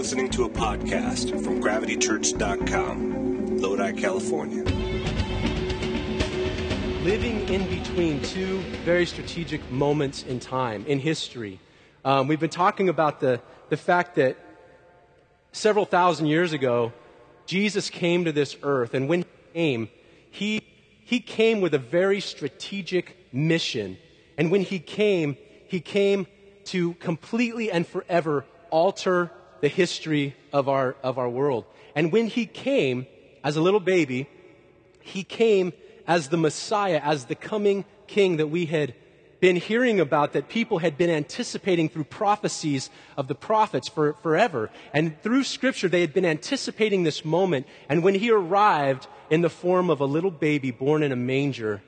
listening to a podcast from gravitychurch.com, Lodi, California. Living in between two very strategic moments in time, in history. Um, we've been talking about the, the fact that several thousand years ago, Jesus came to this earth, and when he came, he, he came with a very strategic mission. And when he came, he came to completely and forever alter the history of our, of our world. And when he came as a little baby, he came as the Messiah, as the coming king that we had been hearing about, that people had been anticipating through prophecies of the prophets for forever. And through scripture, they had been anticipating this moment. And when he arrived in the form of a little baby born in a manger,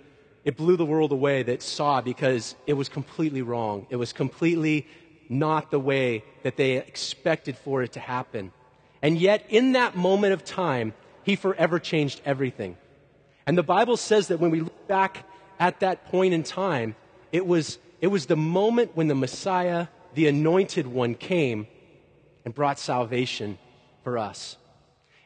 it blew the world away that saw because it was completely wrong. It was completely not the way that they expected for it to happen. And yet, in that moment of time, he forever changed everything. And the Bible says that when we look back at that point in time, it was, it was the moment when the Messiah, the anointed one, came and brought salvation for us.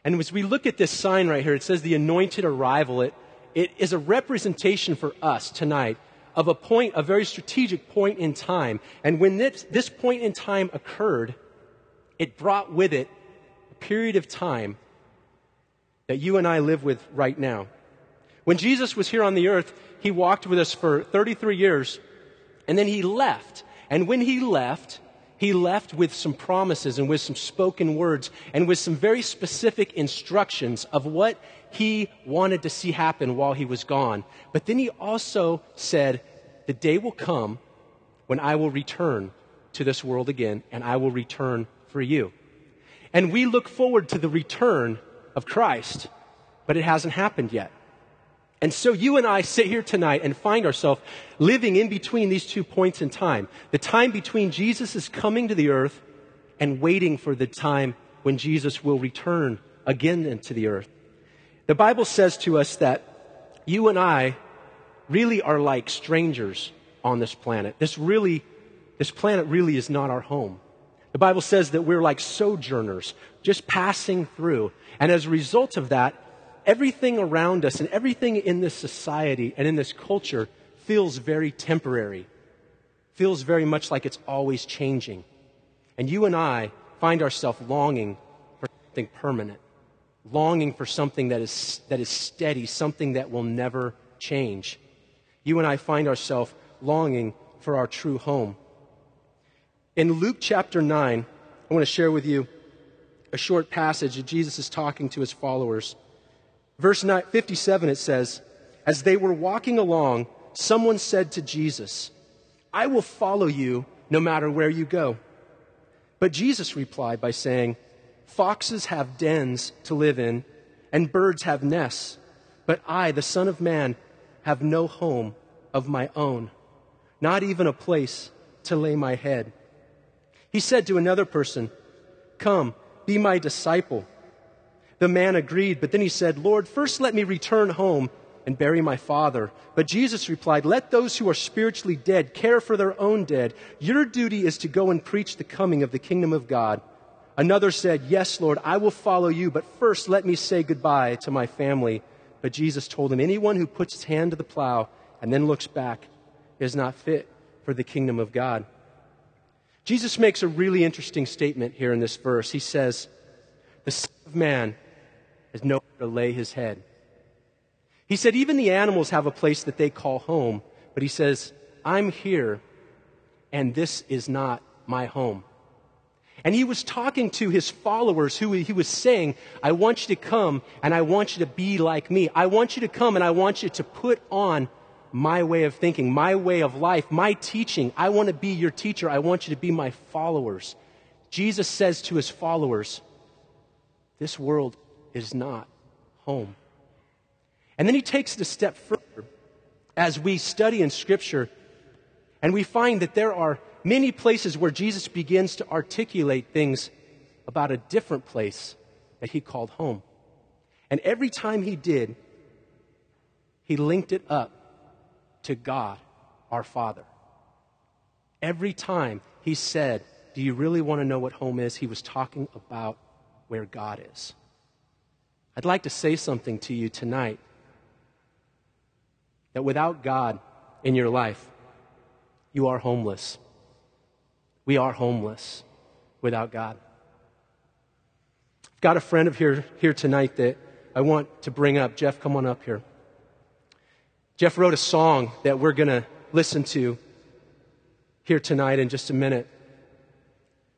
And as we look at this sign right here, it says the anointed arrival. It, it is a representation for us tonight of a point, a very strategic point in time. And when this, this point in time occurred, it brought with it a period of time that you and I live with right now. When Jesus was here on the earth, he walked with us for 33 years, and then he left. And when he left, he left with some promises and with some spoken words and with some very specific instructions of what he wanted to see happen while he was gone. But then he also said, The day will come when I will return to this world again, and I will return for you. And we look forward to the return of Christ, but it hasn't happened yet. And so you and I sit here tonight and find ourselves living in between these two points in time. The time between Jesus coming to the earth and waiting for the time when Jesus will return again into the earth. The Bible says to us that you and I really are like strangers on this planet. This really, this planet really is not our home. The Bible says that we're like sojourners, just passing through. And as a result of that, everything around us and everything in this society and in this culture feels very temporary, feels very much like it's always changing. And you and I find ourselves longing for something permanent longing for something that is, that is steady, something that will never change. You and I find ourselves longing for our true home. In Luke chapter 9, I want to share with you a short passage that Jesus is talking to his followers. Verse 57, it says, As they were walking along, someone said to Jesus, I will follow you no matter where you go. But Jesus replied by saying, Foxes have dens to live in, and birds have nests, but I, the Son of Man, have no home of my own, not even a place to lay my head. He said to another person, Come, be my disciple. The man agreed, but then he said, Lord, first let me return home and bury my father. But Jesus replied, Let those who are spiritually dead care for their own dead. Your duty is to go and preach the coming of the kingdom of God. Another said, Yes, Lord, I will follow you, but first let me say goodbye to my family. But Jesus told him, Anyone who puts his hand to the plow and then looks back is not fit for the kingdom of God. Jesus makes a really interesting statement here in this verse. He says, The Son of Man has nowhere to lay his head. He said, Even the animals have a place that they call home, but he says, I'm here, and this is not my home. And he was talking to his followers who he was saying, I want you to come and I want you to be like me. I want you to come and I want you to put on my way of thinking, my way of life, my teaching. I want to be your teacher. I want you to be my followers. Jesus says to his followers, This world is not home. And then he takes it a step further as we study in Scripture and we find that there are many places where Jesus begins to articulate things about a different place that he called home. And every time he did, he linked it up to God, our Father. Every time he said Do you really want to know what home is? He was talking about where God is. I'd like to say something to you tonight that without God in your life, you are homeless. We are homeless without God. I've got a friend of here, here tonight that I want to bring up. Jeff, come on up here. Jeff wrote a song that we're going to listen to here tonight in just a minute.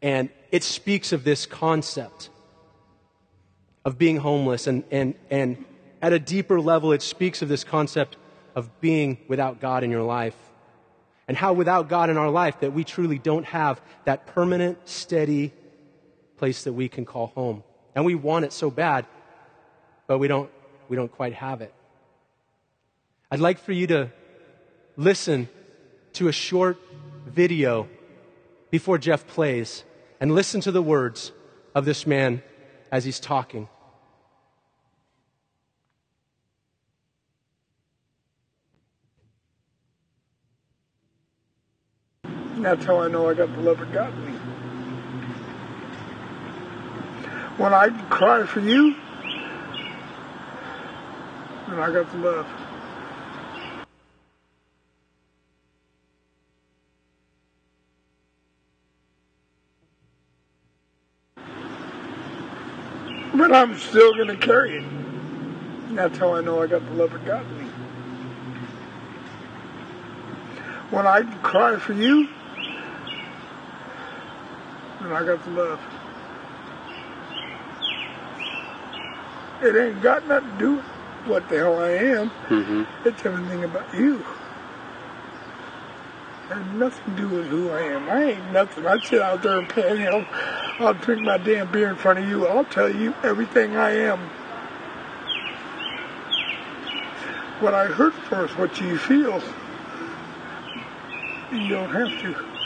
And it speaks of this concept of being homeless. And, and, and at a deeper level, it speaks of this concept of being without God in your life. And how without God in our life that we truly don't have that permanent, steady place that we can call home. And we want it so bad, but we don't, we don't quite have it. I'd like for you to listen to a short video before Jeff plays and listen to the words of this man as he's talking. That's how I know I got the love of God in me. When I cry for you, then I got the love. But I'm still going to carry it. That's how I know I got the love of God in me. When I cry for you, then I got the love. It ain't got nothing to do with what the hell I am. Mm-hmm. It's everything about you. It has nothing to do with who I am. I ain't nothing. I sit out there and panhandle. I'll drink my damn beer in front of you. I'll tell you everything I am. What I hurt for is what you feel. You don't have to.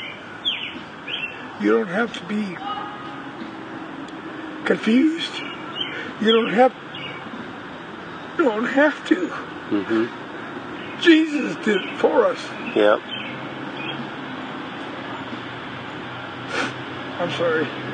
You don't have to be confused. You don't have. You don't have to. Mm-hmm. Jesus did it for us. Yep. I'm sorry.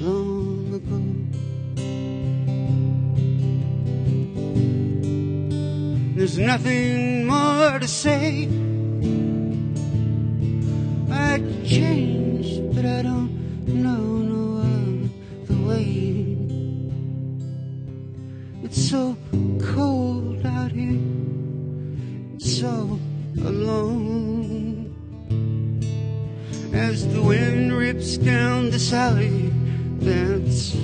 Long ago. There's nothing more to say. I changed, but I don't know no other way. It's so cold out here, so alone. As the wind rips down this alley, that's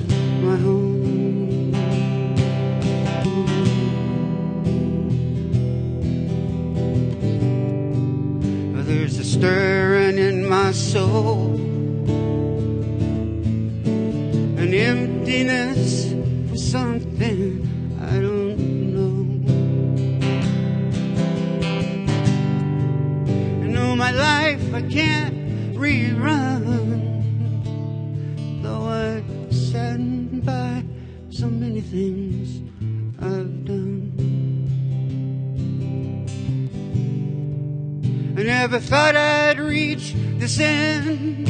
my home. There's a stirring in my soul, an emptiness things I've done. I never thought I'd reach this end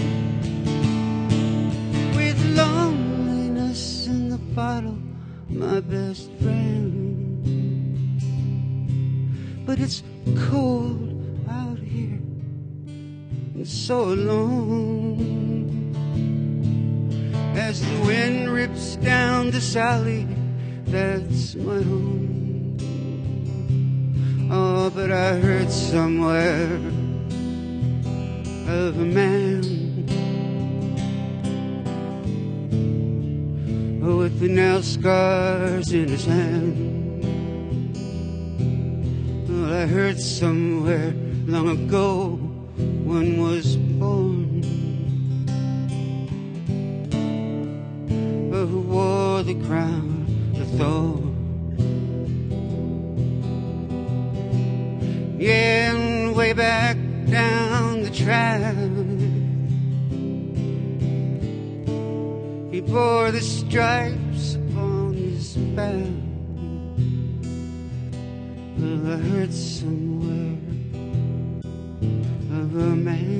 with loneliness in the bottle, my best friend. But it's cold out here and so alone as the wind rips down this alley. that's my home. Oh, but I heard somewhere of a man with the nail scars in his hand. Well, I heard somewhere long ago one was the crown of thorns. Yeah, and way back down the track, he bore the stripes upon his back. Well, I heard somewhere of a man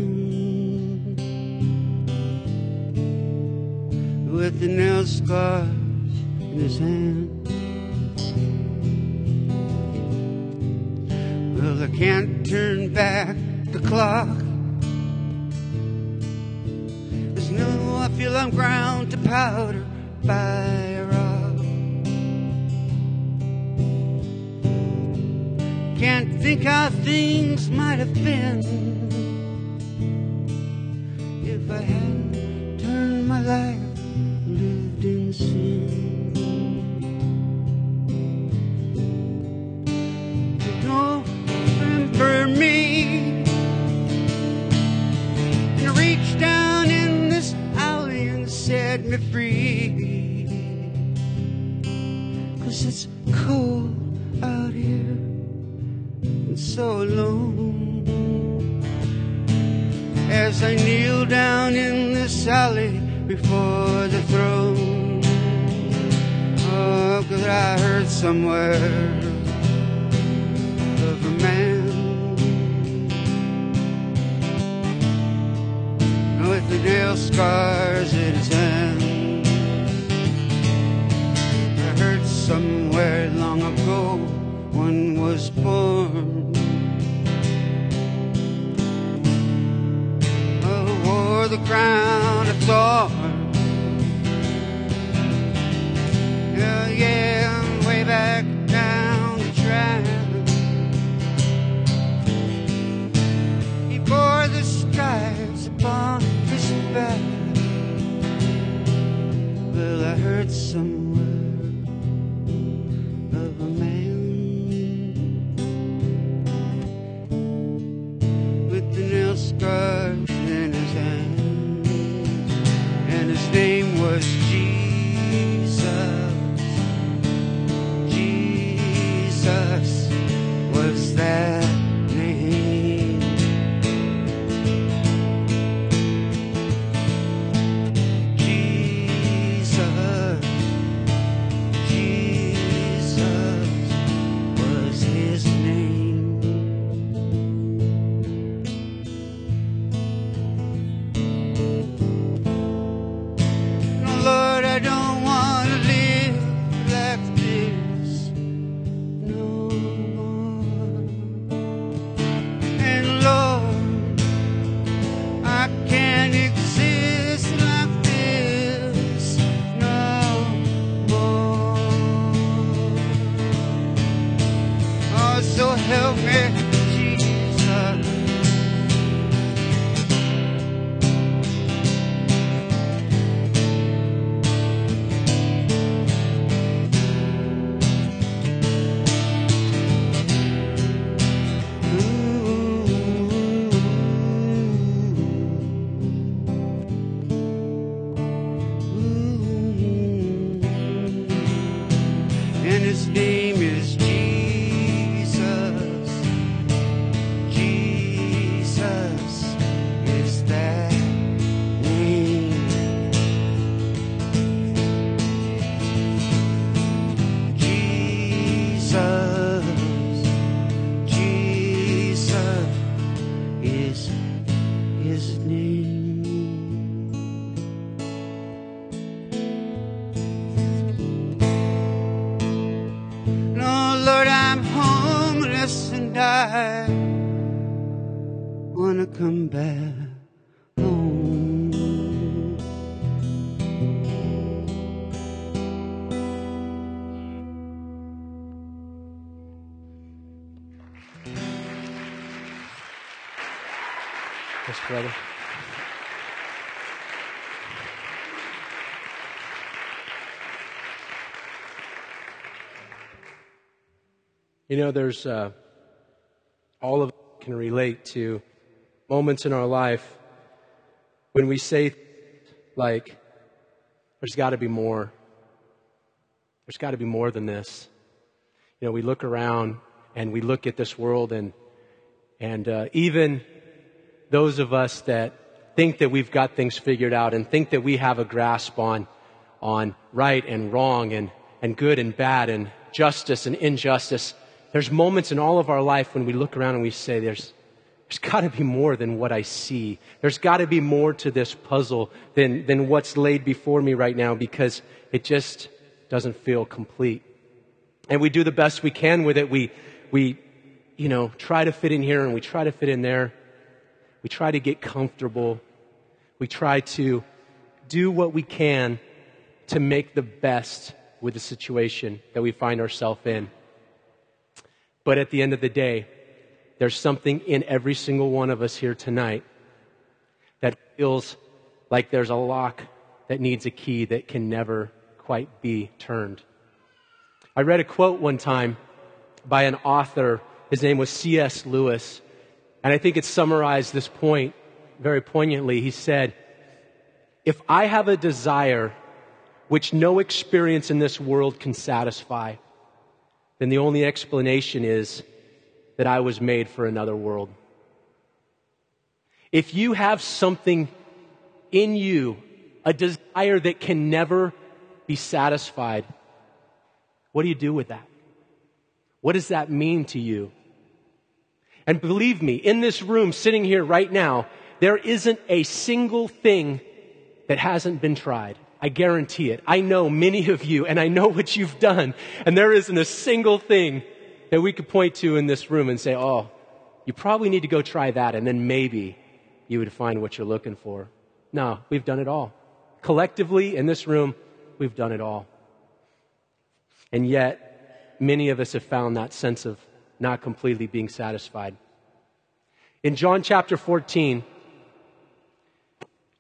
with the nail scars in Well, I can't turn back the clock. There's no, I feel I'm ground to powder by a rock. Can't think how things might have been set me free. Cause it's cold out here and so alone. As I kneel down in this alley before the throne. Oh, cause I heard somewhere with scars in his hand. I heard somewhere long ago one was born. Oh, wore the crown of thorns. Yeah, yeah, way back I help me, I wanna come back home. Yes, brother. You know, there's. Uh, all of us can relate to moments in our life when we say like, "There's got to be more." There's got to be more than this. You know, we look around and we look at this world, and and uh, even those of us that think that we've got things figured out and think that we have a grasp on on right and wrong and and good and bad and justice and injustice there's moments in all of our life when we look around and we say, there's, there's got to be more than what I see. There's got to be more to this puzzle than, than what's laid before me right now because it just doesn't feel complete. And we do the best we can with it. We, we, you know, try to fit in here and we try to fit in there. We try to get comfortable. We try to do what we can to make the best with the situation that we find ourselves in. But at the end of the day, there's something in every single one of us here tonight that feels like there's a lock that needs a key that can never quite be turned. I read a quote one time by an author. His name was C.S. Lewis. And I think it summarized this point very poignantly. He said, If I have a desire which no experience in this world can satisfy, then the only explanation is that I was made for another world. If you have something in you, a desire that can never be satisfied, what do you do with that? What does that mean to you? And believe me, in this room, sitting here right now, there isn't a single thing that hasn't been tried. I guarantee it. I know many of you and I know what you've done. And there isn't a single thing that we could point to in this room and say, oh, you probably need to go try that. And then maybe you would find what you're looking for. No, we've done it all. Collectively in this room, we've done it all. And yet, many of us have found that sense of not completely being satisfied. In John chapter 14,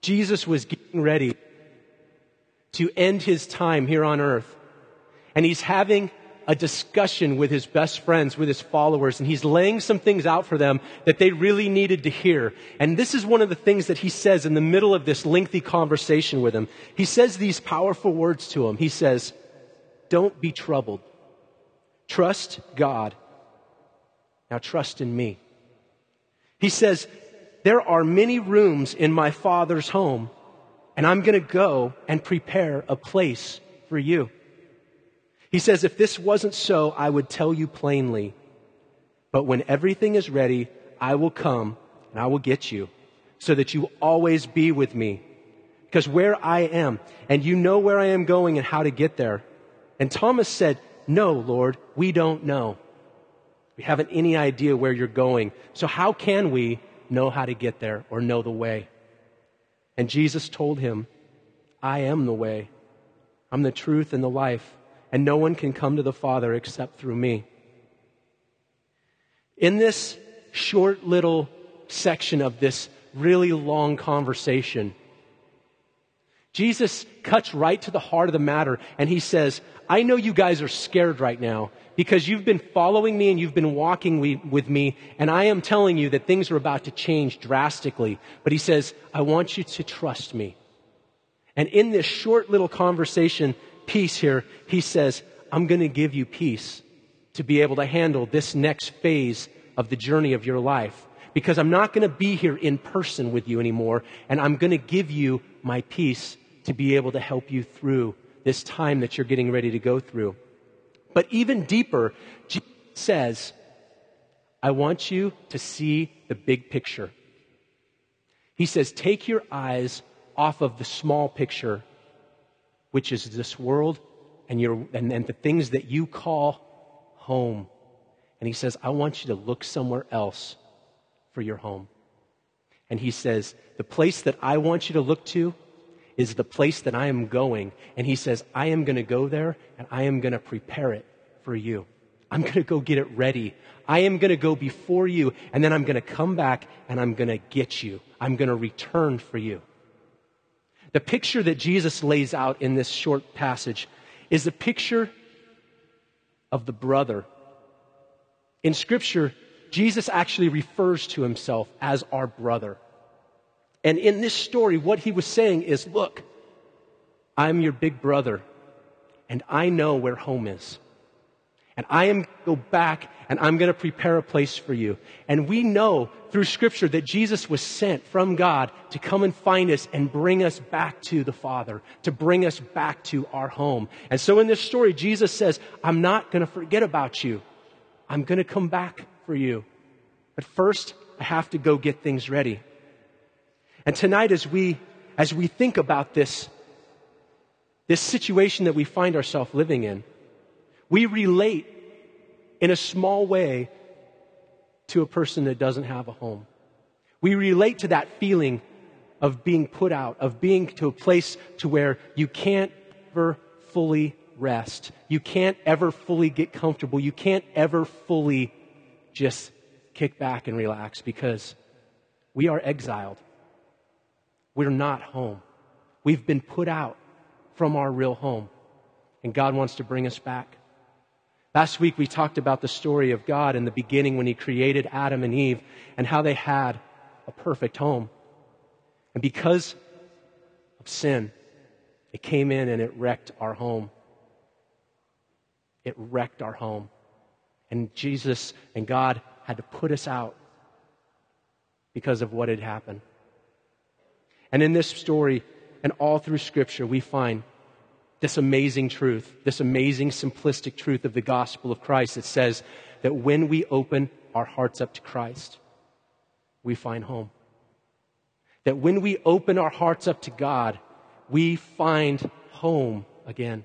Jesus was getting ready to end his time here on earth. And he's having a discussion with his best friends, with his followers, and he's laying some things out for them that they really needed to hear. And this is one of the things that he says in the middle of this lengthy conversation with them. He says these powerful words to him. He says, Don't be troubled. Trust God. Now trust in me. He says, There are many rooms in my Father's home and I'm going to go and prepare a place for you. He says, if this wasn't so, I would tell you plainly. But when everything is ready, I will come and I will get you so that you always be with me. Because where I am, and you know where I am going and how to get there. And Thomas said, No, Lord, we don't know. We haven't any idea where you're going. So how can we know how to get there or know the way? And Jesus told him, I am the way, I'm the truth and the life, and no one can come to the Father except through me. In this short little section of this really long conversation, Jesus cuts right to the heart of the matter and he says, I know you guys are scared right now because you've been following me and you've been walking with me, and I am telling you that things are about to change drastically. But he says, I want you to trust me. And in this short little conversation piece here, he says, I'm going to give you peace to be able to handle this next phase of the journey of your life. Because I'm not going to be here in person with you anymore, and I'm going to give you my peace to be able to help you through this time that you're getting ready to go through. But even deeper, Jesus says, I want you to see the big picture. He says, take your eyes off of the small picture, which is this world and, your, and, and the things that you call home. And he says, I want you to look somewhere else for your home. And he says, the place that I want you to look to is the place that I am going. And he says, I am going to go there and I am going to prepare it for you. I'm going to go get it ready. I am going to go before you, and then I'm going to come back and I'm going to get you. I'm going to return for you. The picture that Jesus lays out in this short passage is the picture of the brother. In Scripture, Jesus actually refers to himself as our brother. And in this story, what he was saying is look, I'm your big brother, and I know where home is. And I am go back and I'm going to prepare a place for you. And we know through scripture that Jesus was sent from God to come and find us and bring us back to the Father, to bring us back to our home. And so in this story, Jesus says, I'm not going to forget about you. I'm going to come back for you. But first, I have to go get things ready. And tonight, as we, as we think about this, this situation that we find ourselves living in, we relate in a small way to a person that doesn't have a home. We relate to that feeling of being put out, of being to a place to where you can't ever fully rest. You can't ever fully get comfortable. You can't ever fully just kick back and relax because we are exiled. We're not home. We've been put out from our real home. And God wants to bring us back. Last week we talked about the story of God in the beginning when He created Adam and Eve and how they had a perfect home. And because of sin, it came in and it wrecked our home. It wrecked our home. And Jesus and God had to put us out because of what had happened. And in this story and all through Scripture, we find this amazing truth, this amazing simplistic truth of the gospel of Christ that says that when we open our hearts up to Christ, we find home. That when we open our hearts up to God, we find home again.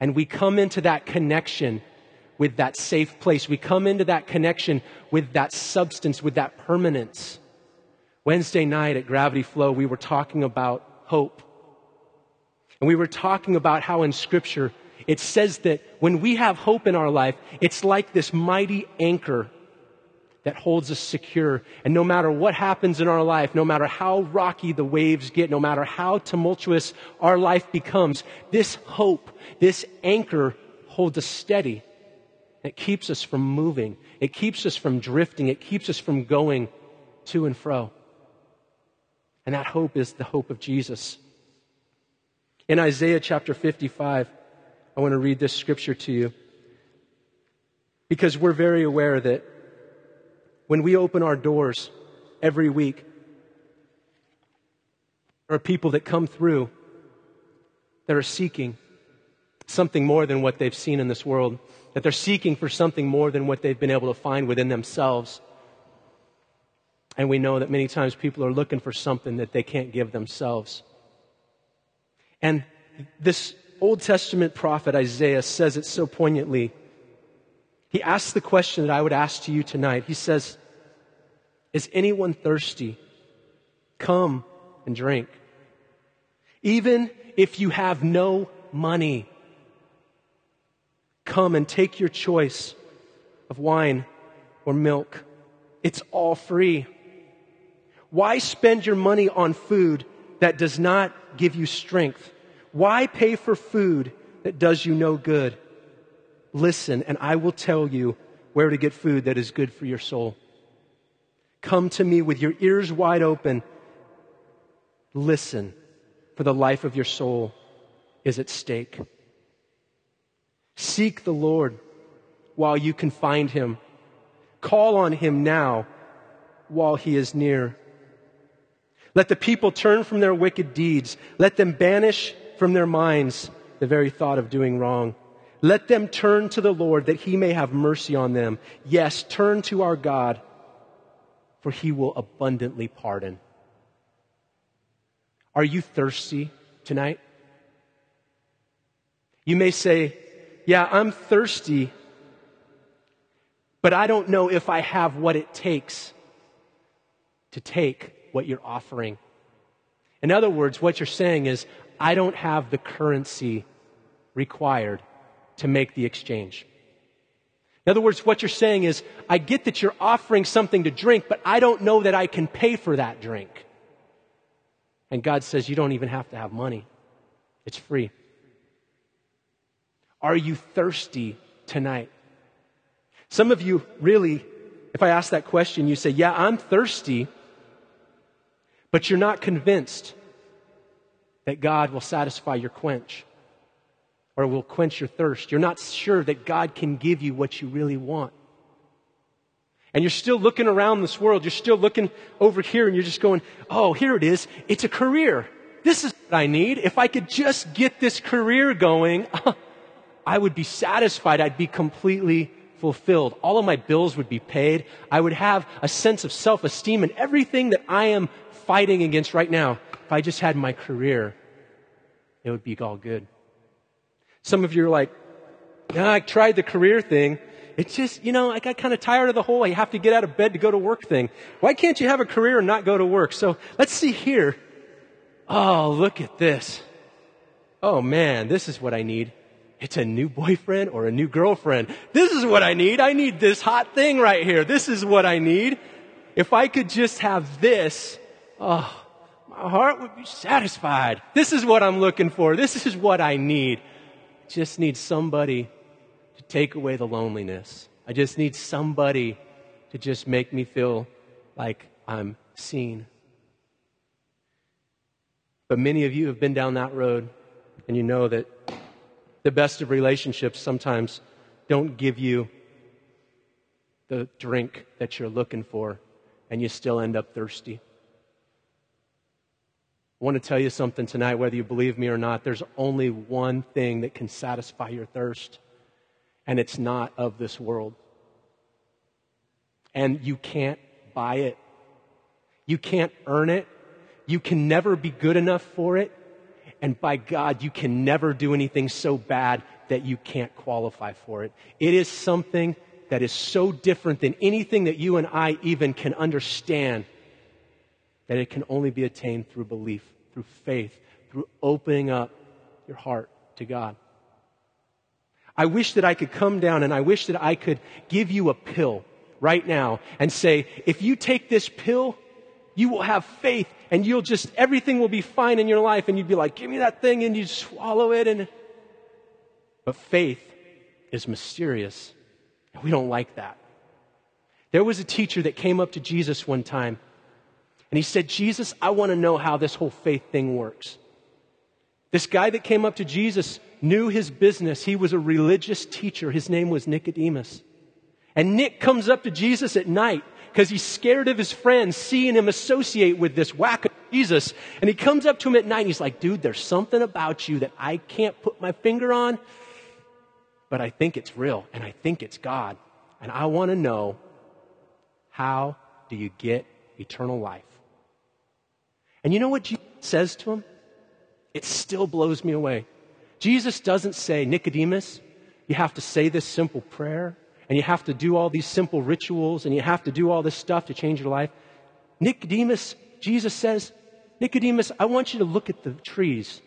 And we come into that connection with that safe place. We come into that connection with that substance, with that permanence. Wednesday night at Gravity Flow, we were talking about hope. And we were talking about how in Scripture it says that when we have hope in our life, it's like this mighty anchor that holds us secure. And no matter what happens in our life, no matter how rocky the waves get, no matter how tumultuous our life becomes, this hope, this anchor holds us steady. It keeps us from moving. It keeps us from drifting. It keeps us from going to and fro. And that hope is the hope of Jesus. In Isaiah chapter 55, I want to read this scripture to you because we're very aware that when we open our doors every week, there are people that come through that are seeking something more than what they've seen in this world, that they're seeking for something more than what they've been able to find within themselves. And we know that many times people are looking for something that they can't give themselves. And this Old Testament prophet Isaiah says it so poignantly. He asks the question that I would ask to you tonight. He says, Is anyone thirsty? Come and drink. Even if you have no money, come and take your choice of wine or milk. It's all free. Why spend your money on food that does not give you strength? Why pay for food that does you no good? Listen, and I will tell you where to get food that is good for your soul. Come to me with your ears wide open. Listen, for the life of your soul is at stake. Seek the Lord while you can find him. Call on him now while he is near. Let the people turn from their wicked deeds. Let them banish from their minds the very thought of doing wrong. Let them turn to the Lord that he may have mercy on them. Yes, turn to our God, for he will abundantly pardon. Are you thirsty tonight? You may say, Yeah, I'm thirsty, but I don't know if I have what it takes to take what you're offering. In other words, what you're saying is, I don't have the currency required to make the exchange. In other words, what you're saying is, I get that you're offering something to drink, but I don't know that I can pay for that drink. And God says, You don't even have to have money, it's free. Are you thirsty tonight? Some of you really, if I ask that question, you say, Yeah, I'm thirsty, but you're not convinced that God will satisfy your quench or will quench your thirst. You're not sure that God can give you what you really want. And you're still looking around this world. You're still looking over here and you're just going, oh, here it is. It's a career. This is what I need. If I could just get this career going, I would be satisfied. I'd be completely fulfilled. All of my bills would be paid. I would have a sense of self-esteem and everything that I am fighting against right now. If I just had my career, it would be all good. Some of you are like, I tried the career thing. It's just, you know, I got kind of tired of the whole, you have to get out of bed to go to work thing. Why can't you have a career and not go to work? So let's see here. Oh, look at this. Oh man, this is what I need. It's a new boyfriend or a new girlfriend. This is what I need. I need this hot thing right here. This is what I need. If I could just have this, oh, my heart would be satisfied. This is what I'm looking for. This is what I need I just need somebody to take away the loneliness. I just need somebody to just make me feel like I'm seen. But many of you have been down that road, and you know that the best of relationships sometimes don't give you the drink that you're looking for, and you still end up thirsty. I want to tell you something tonight, whether you believe me or not. There's only one thing that can satisfy your thirst, and it's not of this world. And you can't buy it, you can't earn it, you can never be good enough for it. And by God, you can never do anything so bad that you can't qualify for it. It is something that is so different than anything that you and I even can understand that it can only be attained through belief, through faith, through opening up your heart to God. I wish that I could come down and I wish that I could give you a pill right now and say, if you take this pill, you will have faith and you'll just, everything will be fine in your life. And you'd be like, give me that thing and you swallow it. And, but faith is mysterious. And we don't like that. There was a teacher that came up to Jesus one time and he said, Jesus, I want to know how this whole faith thing works. This guy that came up to Jesus knew his business. He was a religious teacher. His name was Nicodemus. And Nick comes up to Jesus at night because he's scared of his friends seeing him associate with this whack Jesus. And he comes up to him at night and he's like, dude, there's something about you that I can't put my finger on, but I think it's real and I think it's God. And I want to know how do you get eternal life? And you know what Jesus says to him? It still blows me away. Jesus doesn't say, Nicodemus, you have to say this simple prayer, and you have to do all these simple rituals, and you have to do all this stuff to change your life. Nicodemus, Jesus says, Nicodemus, I want you to look at the trees.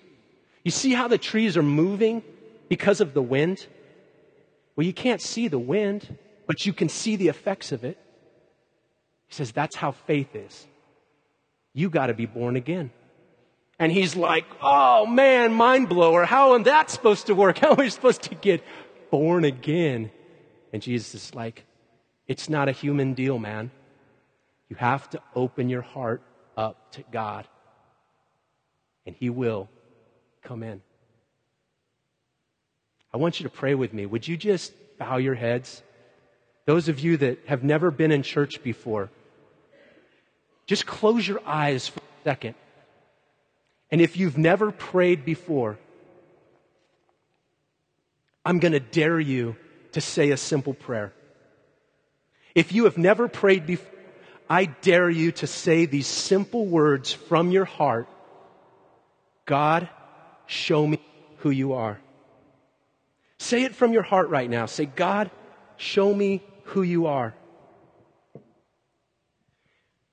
You see how the trees are moving because of the wind? Well, you can't see the wind, but you can see the effects of it. He says, that's how faith is. You got to be born again. And he's like, oh man, mind blower. How am that supposed to work? How am I supposed to get born again? And Jesus is like, it's not a human deal, man. You have to open your heart up to God, and He will come in. I want you to pray with me. Would you just bow your heads? Those of you that have never been in church before, just close your eyes for a second. And if you've never prayed before, I'm going to dare you to say a simple prayer. If you have never prayed before, I dare you to say these simple words from your heart God, show me who you are. Say it from your heart right now. Say, God, show me who you are.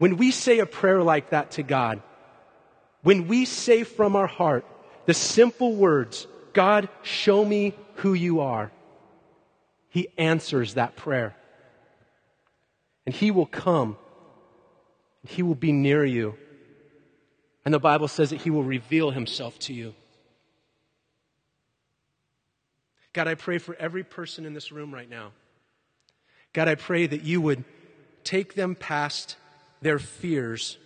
When we say a prayer like that to God, when we say from our heart the simple words, God, show me who you are, He answers that prayer. And He will come. And He will be near you. And the Bible says that He will reveal Himself to you. God, I pray for every person in this room right now. God, I pray that you would take them past their fears.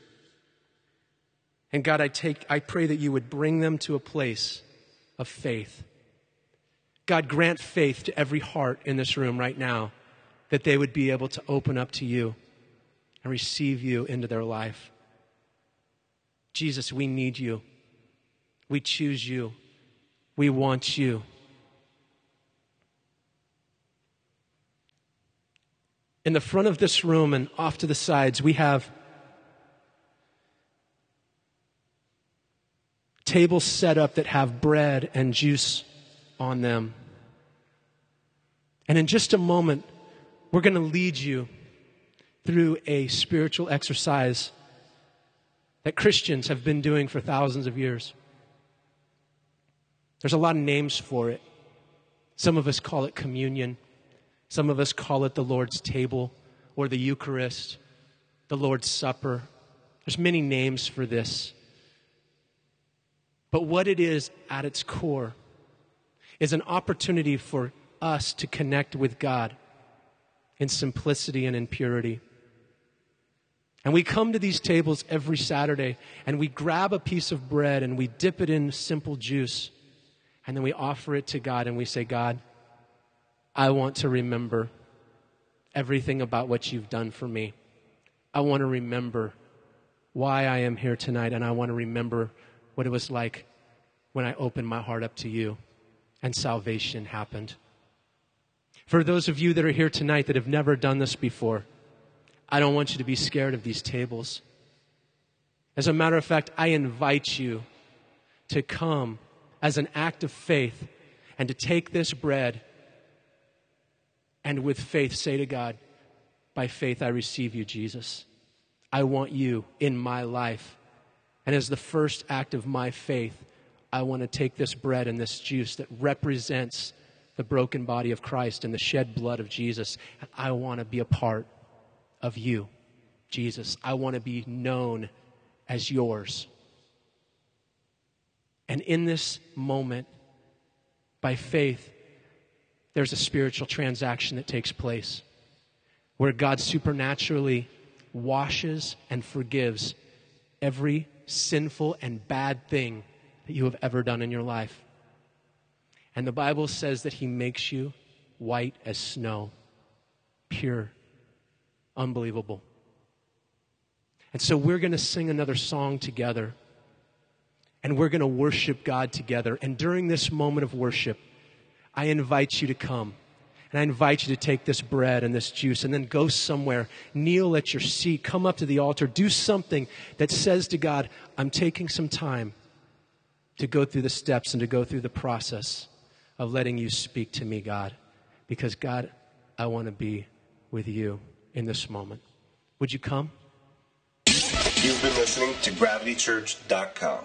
And God, I take, I pray that you would bring them to a place of faith. God, grant faith to every heart in this room right now that they would be able to open up to you and receive you into their life. Jesus, we need you. We choose you. We want you. In the front of this room and off to the sides, we have tables set up that have bread and juice on them. And in just a moment, we're going to lead you through a spiritual exercise that Christians have been doing for thousands of years. There's a lot of names for it. Some of us call it communion. Some of us call it the Lord's table or the Eucharist, the Lord's Supper. There's many names for this. But what it is at its core is an opportunity for us to connect with God in simplicity and in purity. And we come to these tables every Saturday and we grab a piece of bread and we dip it in simple juice and then we offer it to God and we say, God, I want to remember everything about what you've done for me. I want to remember why I am here tonight, and I want to remember what it was like when I opened my heart up to you and salvation happened. For those of you that are here tonight that have never done this before, I don't want you to be scared of these tables. As a matter of fact, I invite you to come as an act of faith and to take this bread and with faith say to God, By faith I receive you, Jesus. I want you in my life. And as the first act of my faith, I want to take this bread and this juice that represents the broken body of Christ and the shed blood of Jesus. And I want to be a part of you, Jesus. I want to be known as yours. And in this moment, by faith, there's a spiritual transaction that takes place where God supernaturally washes and forgives every sinful and bad thing that you have ever done in your life. And the Bible says that He makes you white as snow, pure, unbelievable. And so we're going to sing another song together. And we're going to worship God together. And during this moment of worship, I invite you to come. And I invite you to take this bread and this juice and then go somewhere, kneel at your seat, come up to the altar, do something that says to God, I'm taking some time to go through the steps and to go through the process of letting you speak to me, God. Because, God, I want to be with you in this moment. Would you come? You've been listening to gravitychurch.com.